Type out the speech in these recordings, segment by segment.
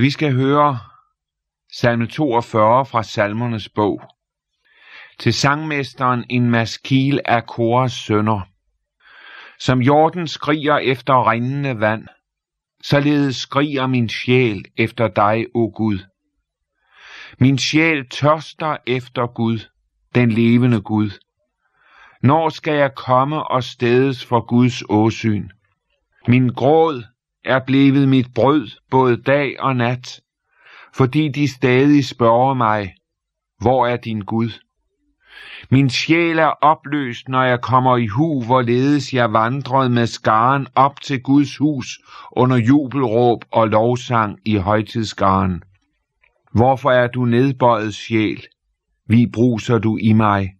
Vi skal høre salme 42 fra salmernes bog. Til sangmesteren en maskil af Koras sønner. Som jorden skriger efter rindende vand, således skriger min sjæl efter dig, o Gud. Min sjæl tørster efter Gud, den levende Gud. Når skal jeg komme og stedes for Guds åsyn? Min gråd er blevet mit brød både dag og nat, fordi de stadig spørger mig, hvor er din Gud? Min sjæl er opløst, når jeg kommer i hu, hvorledes jeg vandrede med skaren op til Guds hus under jubelråb og lovsang i højtidsskaren. Hvorfor er du nedbøjet sjæl? Vi bruser du i mig.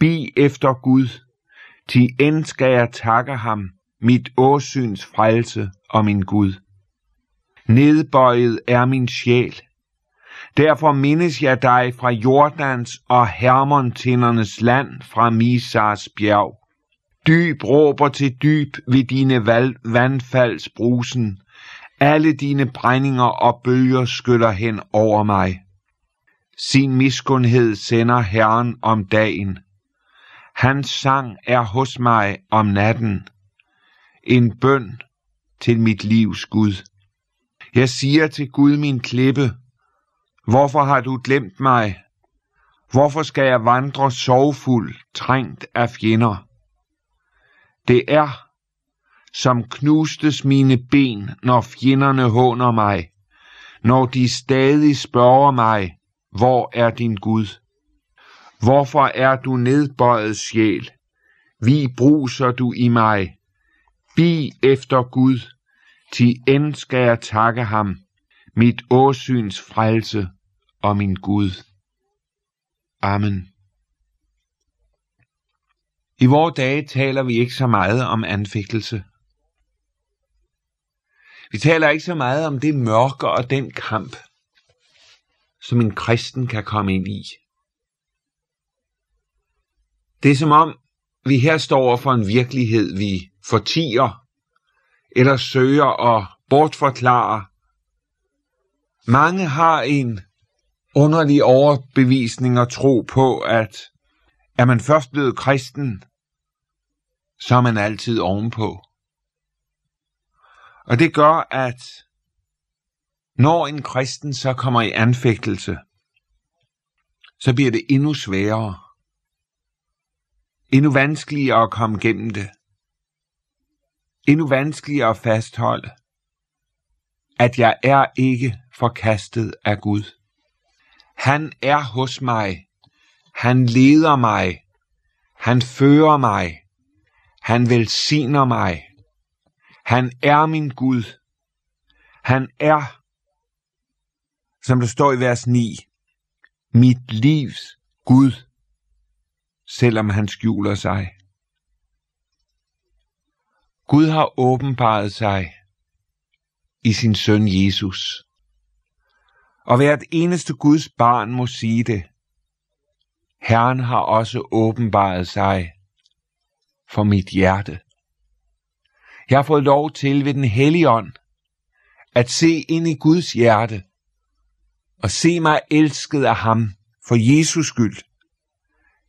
Bi efter Gud, til end skal jeg takke ham, mit åsyns frelse og min Gud. Nedbøjet er min sjæl. Derfor mindes jeg dig fra Jordans og Hermontindernes land fra Misars bjerg. Dyb råber til dyb ved dine vandfalds brusen. Alle dine brændinger og bølger skyller hen over mig. Sin miskundhed sender Herren om dagen. Hans sang er hos mig om natten. En bøn til mit livs Gud. Jeg siger til Gud min klippe, hvorfor har du glemt mig? Hvorfor skal jeg vandre sorgfuld, trængt af fjender? Det er, som knustes mine ben, når fjenderne håner mig, når de stadig spørger mig, hvor er din Gud? Hvorfor er du nedbøjet sjæl? Vi bruser du i mig. Bi efter Gud, til end skal jeg takke ham, mit åsyns frelse og min Gud. Amen. I vore dage taler vi ikke så meget om anfægtelse. Vi taler ikke så meget om det mørke og den kamp, som en kristen kan komme ind i. Det er som om, vi her står over for en virkelighed, vi fortiger eller søger at bortforklare. Mange har en underlig overbevisning og tro på, at er man først blevet kristen, så er man altid ovenpå. Og det gør, at når en kristen så kommer i anfægtelse, så bliver det endnu sværere, endnu vanskeligere at komme gennem det, endnu vanskeligere at fastholde, at jeg er ikke forkastet af Gud. Han er hos mig, han leder mig, han fører mig, han velsigner mig, han er min Gud, han er som der står i vers 9, mit livs Gud, selvom han skjuler sig. Gud har åbenbaret sig i sin søn Jesus. Og hvert eneste Guds barn må sige det. Herren har også åbenbaret sig for mit hjerte. Jeg har fået lov til ved den hellige ånd at se ind i Guds hjerte og se mig elsket af ham for Jesus skyld.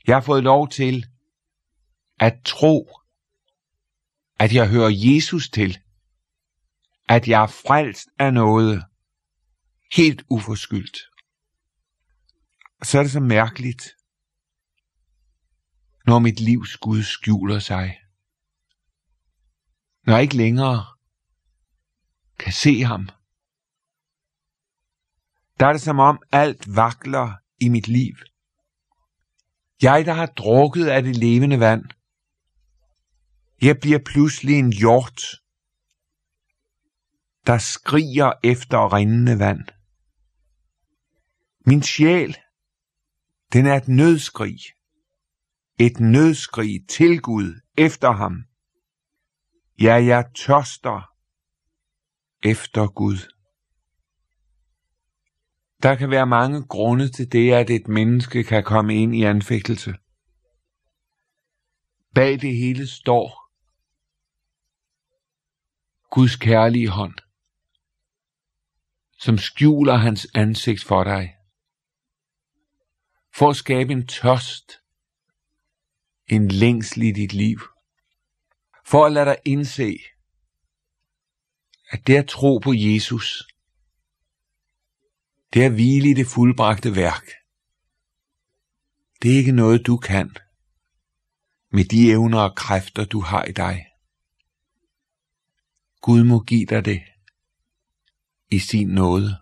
Jeg har fået lov til at tro, at jeg hører Jesus til, at jeg er frelst af noget, helt uforskyldt. Så er det så mærkeligt, når mit livs Gud skjuler sig. Når jeg ikke længere kan se ham, der er det som om alt vakler i mit liv. Jeg, der har drukket af det levende vand, jeg bliver pludselig en hjort, der skriger efter rindende vand. Min sjæl, den er et nødskrig. Et nødskrig til Gud, efter ham. Ja, jeg tørster efter Gud. Der kan være mange grunde til det, at et menneske kan komme ind i anfægtelse. Bag det hele står Guds kærlige hånd. som skjuler hans ansigt for dig. For at skabe en tørst, en længsel i dit liv. For at lade dig indse, at det at tro på Jesus, det er hvile i det fuldbragte værk. Det er ikke noget, du kan med de evner og kræfter, du har i dig. Gud må give dig det i sin nåde.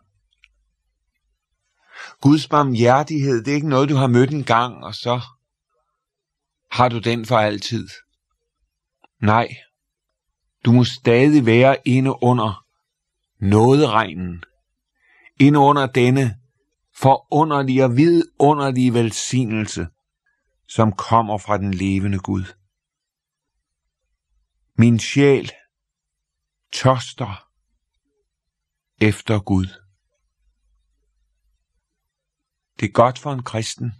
Guds barmhjertighed, det er ikke noget, du har mødt en gang, og så har du den for altid. Nej, du må stadig være inde under nåderegnen, ind under denne forunderlige og vidunderlige velsignelse, som kommer fra den levende Gud. Min sjæl tørster efter Gud. Det er godt for en kristen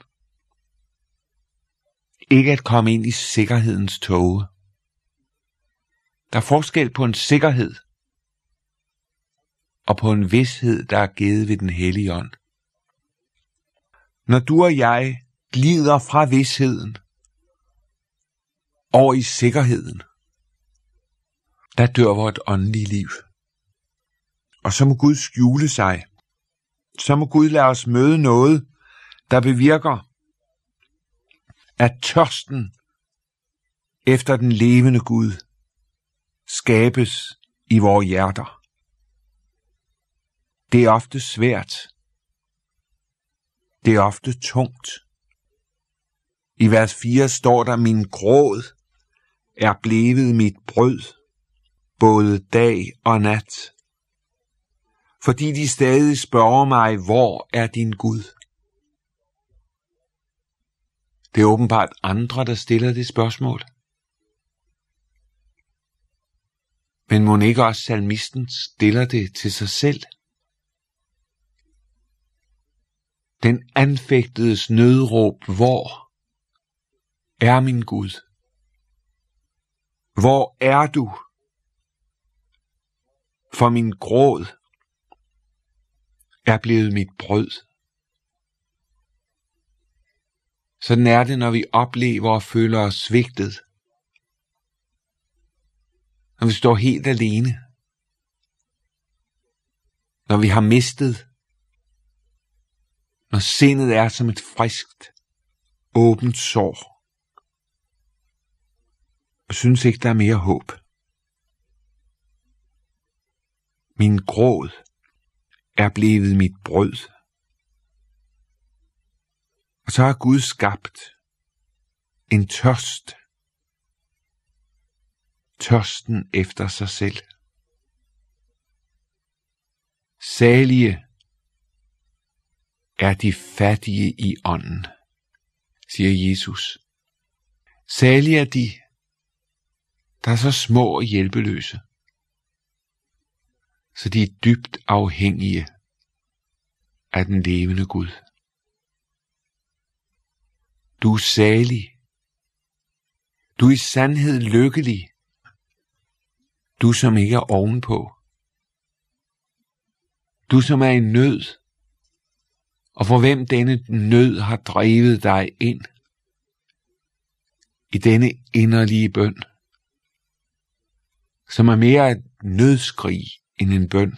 ikke at komme ind i sikkerhedens tåge. Der er forskel på en sikkerhed og på en vidshed, der er givet ved den hellige ånd. Når du og jeg glider fra vidsheden over i sikkerheden, der dør vort åndelige liv. Og så må Gud skjule sig. Så må Gud lade os møde noget, der bevirker, at tørsten efter den levende Gud skabes i vores hjerter. Det er ofte svært. Det er ofte tungt. I vers 4 står der, min gråd er blevet mit brød, både dag og nat. Fordi de stadig spørger mig, hvor er din Gud? Det er åbenbart andre, der stiller det spørgsmål. Men må ikke også salmisten stiller det til sig selv? Den anfægtedes nødråb, hvor er min Gud? Hvor er du? For min gråd er blevet mit brød. Sådan er det, når vi oplever og føler os svigtet. Når vi står helt alene. Når vi har mistet. Når sindet er som et friskt, åbent sår. Og synes ikke, der er mere håb. Min gråd er blevet mit brød. Og så har Gud skabt en tørst. Tørsten efter sig selv. Salige er de fattige i ånden, siger Jesus. Salige er de, der er så små og hjælpeløse, så de er dybt afhængige af den levende Gud. Du er salig. Du er i sandhed lykkelig. Du som ikke er ovenpå. Du som er i nød, og for hvem denne nød har drevet dig ind i denne inderlige bøn, som er mere et nødskrig end en bøn.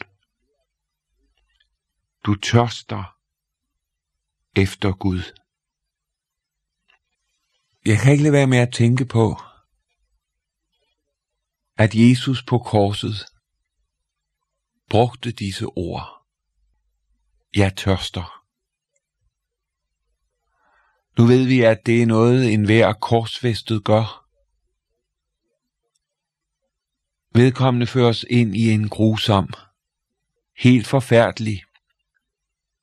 Du tørster efter Gud. Jeg kan ikke lade være med at tænke på, at Jesus på korset brugte disse ord. Jeg tørster. Nu ved vi, at det er noget, en hver korsfæstet gør. Vedkommende føres ind i en grusom, helt forfærdelig,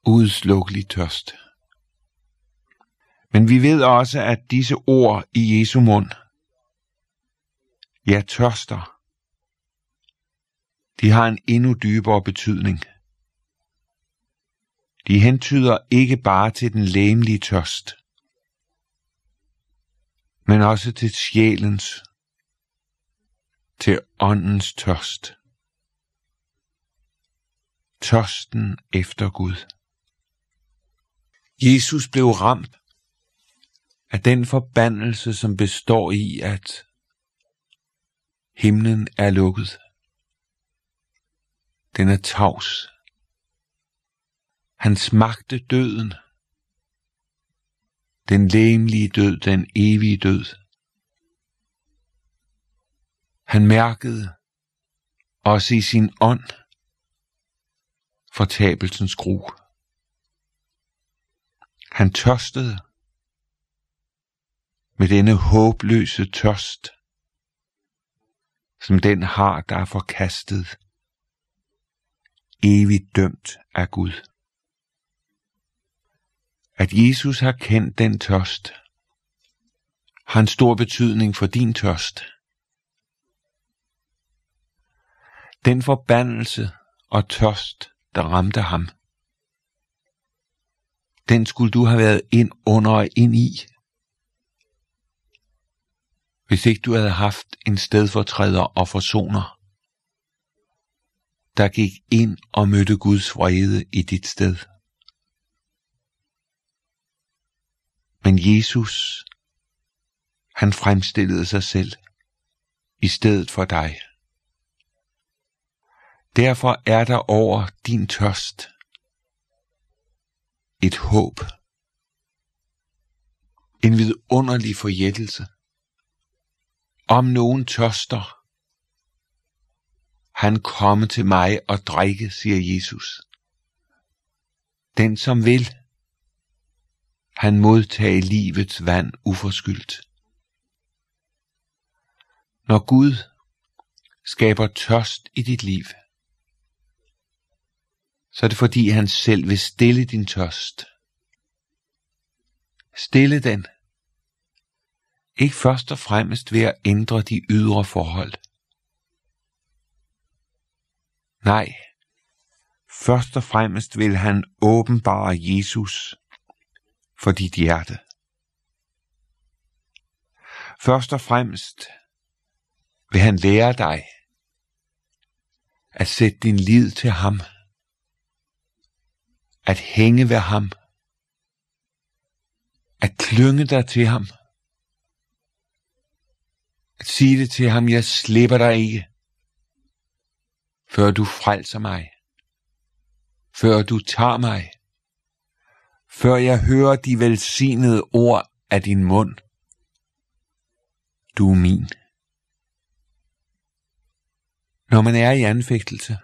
udslukkelig tørst. Men vi ved også, at disse ord i Jesu mund, jeg tørster, de har en endnu dybere betydning. De hentyder ikke bare til den læmelige tørst, men også til sjælens, til åndens tørst. tørsten efter Gud. Jesus blev ramt af den forbandelse, som består i, at himlen er lukket. Den er tavs. Han smagte døden. Den lægemlige død, den evige død. Han mærkede også i sin ånd fortabelsens gru. Han tørstede med denne håbløse tørst, som den har, der er forkastet, evigt dømt af Gud. At Jesus har kendt den tørst, har en stor betydning for din tørst. Den forbandelse og tørst, der ramte ham, den skulle du have været ind under og ind i, hvis ikke du havde haft en stedfortræder og forsoner, der gik ind og mødte Guds vrede i dit sted. Men Jesus, han fremstillede sig selv i stedet for dig. Derfor er der over din tørst et håb. En vidunderlig forjættelse. Om nogen tørster, han komme til mig og drikke, siger Jesus. Den som vil, han modtage livets vand uforskyldt. Når Gud skaber tørst i dit liv, så er det fordi han selv vil stille din tørst. Stille den. Ikke først og fremmest ved at ændre de ydre forhold. Nej, først og fremmest vil han åbenbare Jesus for dit hjerte. Først og fremmest vil han lære dig at sætte din lid til ham – at hænge ved ham, at klynge dig til ham, at sige det til ham, jeg slipper dig ikke, før du frelser mig, før du tager mig, før jeg hører de velsignede ord af din mund. Du er min. Når man er i anfægtelse,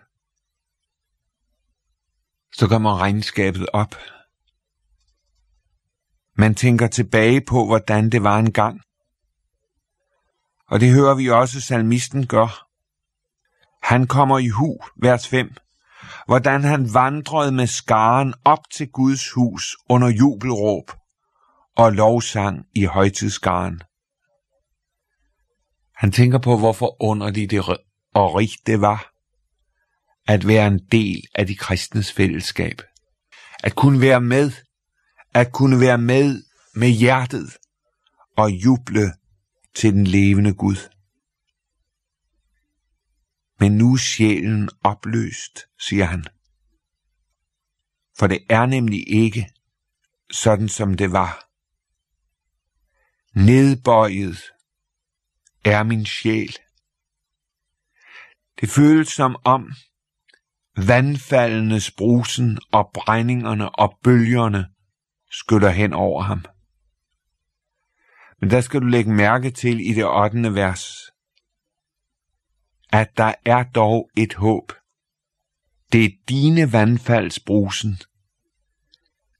så kommer regnskabet op. Man tænker tilbage på, hvordan det var engang. Og det hører vi også salmisten gør. Han kommer i hu, vers 5, hvordan han vandrede med skaren op til Guds hus under jubelråb og lovsang i højtidsskaren. Han tænker på, hvorfor underligt det og rigt det var, at være en del af de kristnes fællesskab. At kunne være med, at kunne være med med hjertet og juble til den levende Gud. Men nu er sjælen opløst, siger han. For det er nemlig ikke sådan, som det var. Nedbøjet er min sjæl. Det føles som om, Vandfaldenes brusen og brændingerne og bølgerne skyller hen over ham. Men der skal du lægge mærke til i det 8. vers, at der er dog et håb. Det er dine vandfaldsbrusen.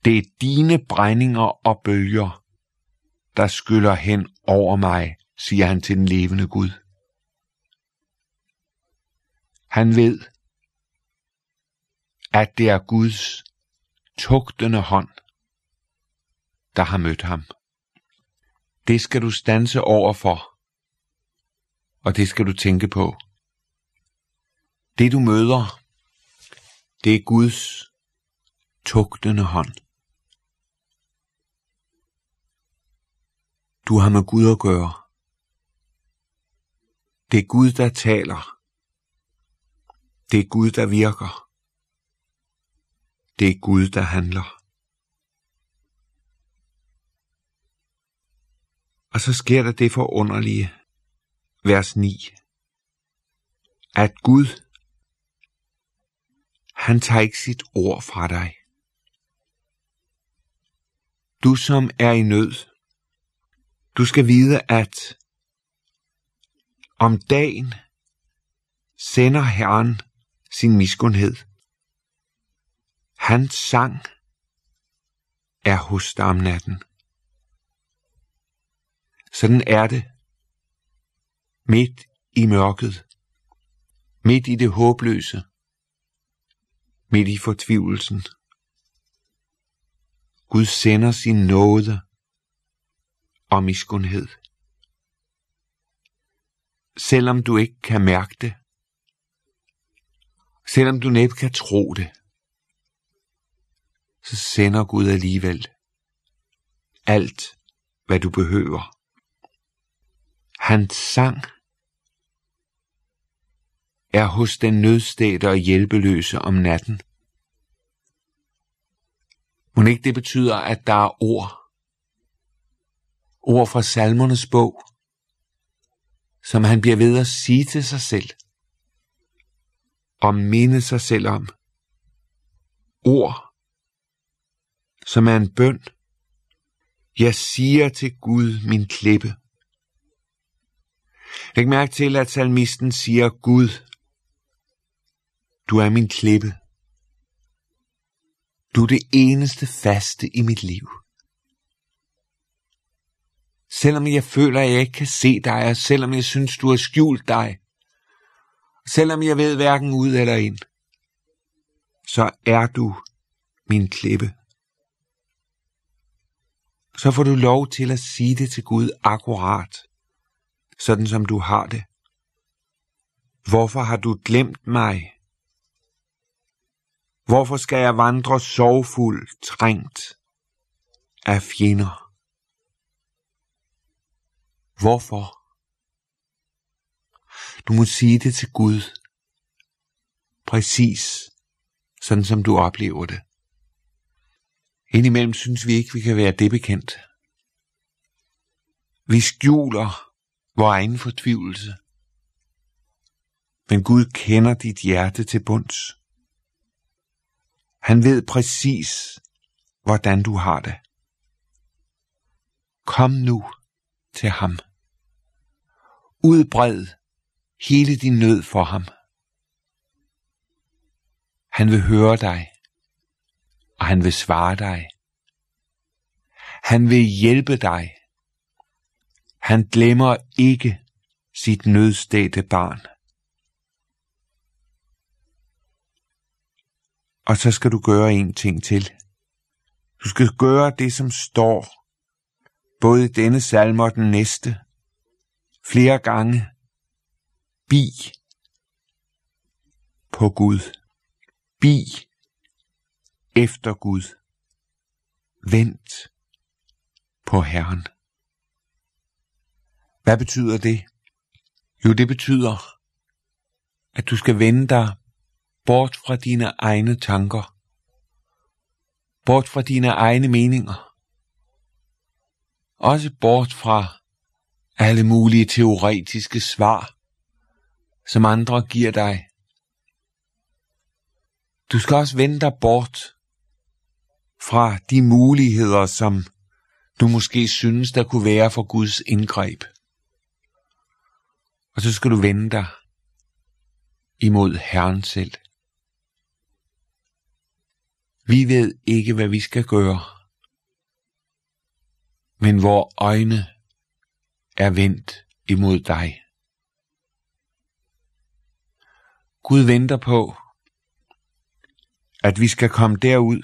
Det er dine brændinger og bølger, der skyller hen over mig, siger han til den levende Gud. Han ved, at det er Guds tugtende hånd, der har mødt ham. Det skal du stanse over for, og det skal du tænke på. Det du møder, det er Guds tugtende hånd. Du har med Gud at gøre. Det er Gud, der taler. Det er Gud, der virker. det er Gud, der handler. Og så sker der det forunderlige, vers 9, at Gud, han tager ikke sit ord fra dig. Du som er i nød, du skal vide, at om dagen sender Herren sin miskundhed. Hans sang er hos dig om natten. Sådan er det. Midt i mørket. Midt i det håbløse. Midt i fortvivlelsen. Gud sender sin nåde og miskundhed. Selvom du ikke kan mærke det. Selvom du næppe kan tro det. Så sender Gud alligevel alt, hvad du behøver. Han sang er hos den nødstede og hjælpeløse om natten. Må ikke det betyder, at der er ord. Ord fra salmernes bog, som han bliver ved at sige til sig selv. Og minde sig selv om. Ord, som er en bøn. Jeg siger til Gud, min klippe. Læg mærke til, at salmisten siger, Gud, du er min klippe. Du er det eneste faste i mit liv. Selvom jeg føler, at jeg ikke kan se dig, og selvom jeg synes, du har skjult dig, selvom jeg ved hverken ud eller ind, så er du min klippe. Så får du lov til at sige det til Gud akkurat, sådan som du har det. Hvorfor har du glemt mig? Hvorfor skal jeg vandre sorgfuld, trængt af fjender? Hvorfor? Du må sige det til Gud, præcis sådan som du oplever det. Indimellem synes vi ikke, vi kan være det bekendt. Vi skjuler vores egen fortvivlelse. Men Gud kender dit hjerte til bunds. Han ved præcis, hvordan du har det. Kom nu til ham. Udbred hele din nød for ham. Han vil høre dig, og han vil svare dig. Han vil hjælpe dig. Han glemmer ikke sit nødstede barn. Og så skal du gøre en ting til. Du skal gøre det, som står, både i denne salme og den næste, flere gange. Bi på Gud. Bi efter Gud. Vent på Herren. Hvad betyder det? Jo, det betyder, at du skal vende dig bort fra dine egne tanker, bort fra dine egne meninger, også bort fra alle mulige teoretiske svar, som andre giver dig. Du skal også vende dig bort fra de muligheder, som du måske synes, der kunne være for Guds indgreb. Og så skal du vende dig imod Herren selv. Vi ved ikke, hvad vi skal gøre, men vores øjne er vendt imod dig. Gud venter på, at vi skal komme derud,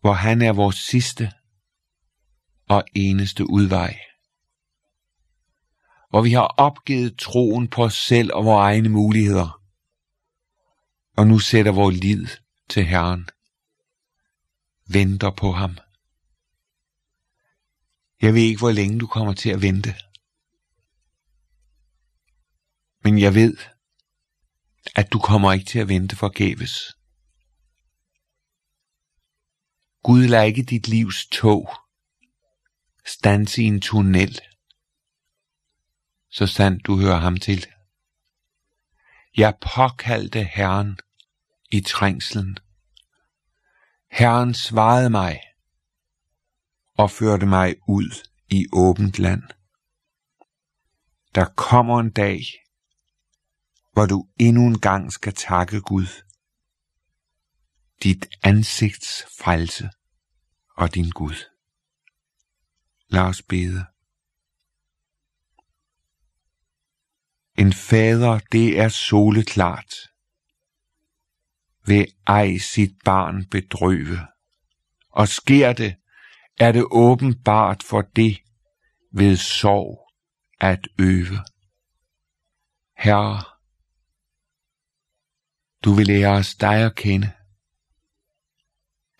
hvor han er vores sidste og eneste udvej. Hvor vi har opgivet troen på os selv og vores egne muligheder, og nu sætter vores lid til Herren. Venter på ham. Jeg ved ikke, hvor længe du kommer til at vente. Men jeg ved, at du kommer ikke til at vente forgæves. Gud lader ikke dit livs tog stanse i en tunnel, så sandt du hører ham til. Jeg påkaldte Herren i trængslen. Herren svarede mig og førte mig ud i åbent land. Der kommer en dag, hvor du endnu en gang skal takke Gud. Dit ansigts frelse og din Gud. Lad os bede. En fader, det er soleklart, vil ej sit barn bedrøve, og sker det, er det åbenbart for det ved sorg at øve. Herre, du vil lære os dig at kende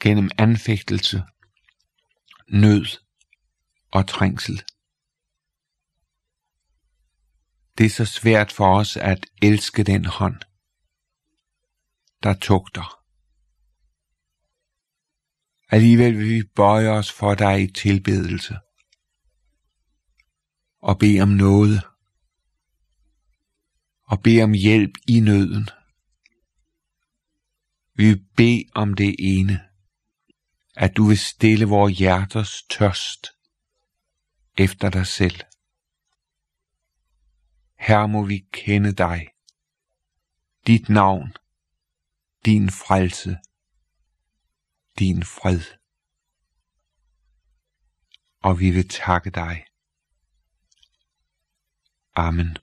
gennem anfægtelse, nød og trængsel. Det er så svært for os at elske den hånd, der tugter. Alligevel vil vi bøje os for dig i tilbedelse og bede om noget og bede om hjælp i nøden. Vi vil bede om det ene, at du vil stille vores hjerters tørst efter dig selv. Her må vi kende dig, dit navn, din frelse, din fred. Og vi vil takke dig. Amen.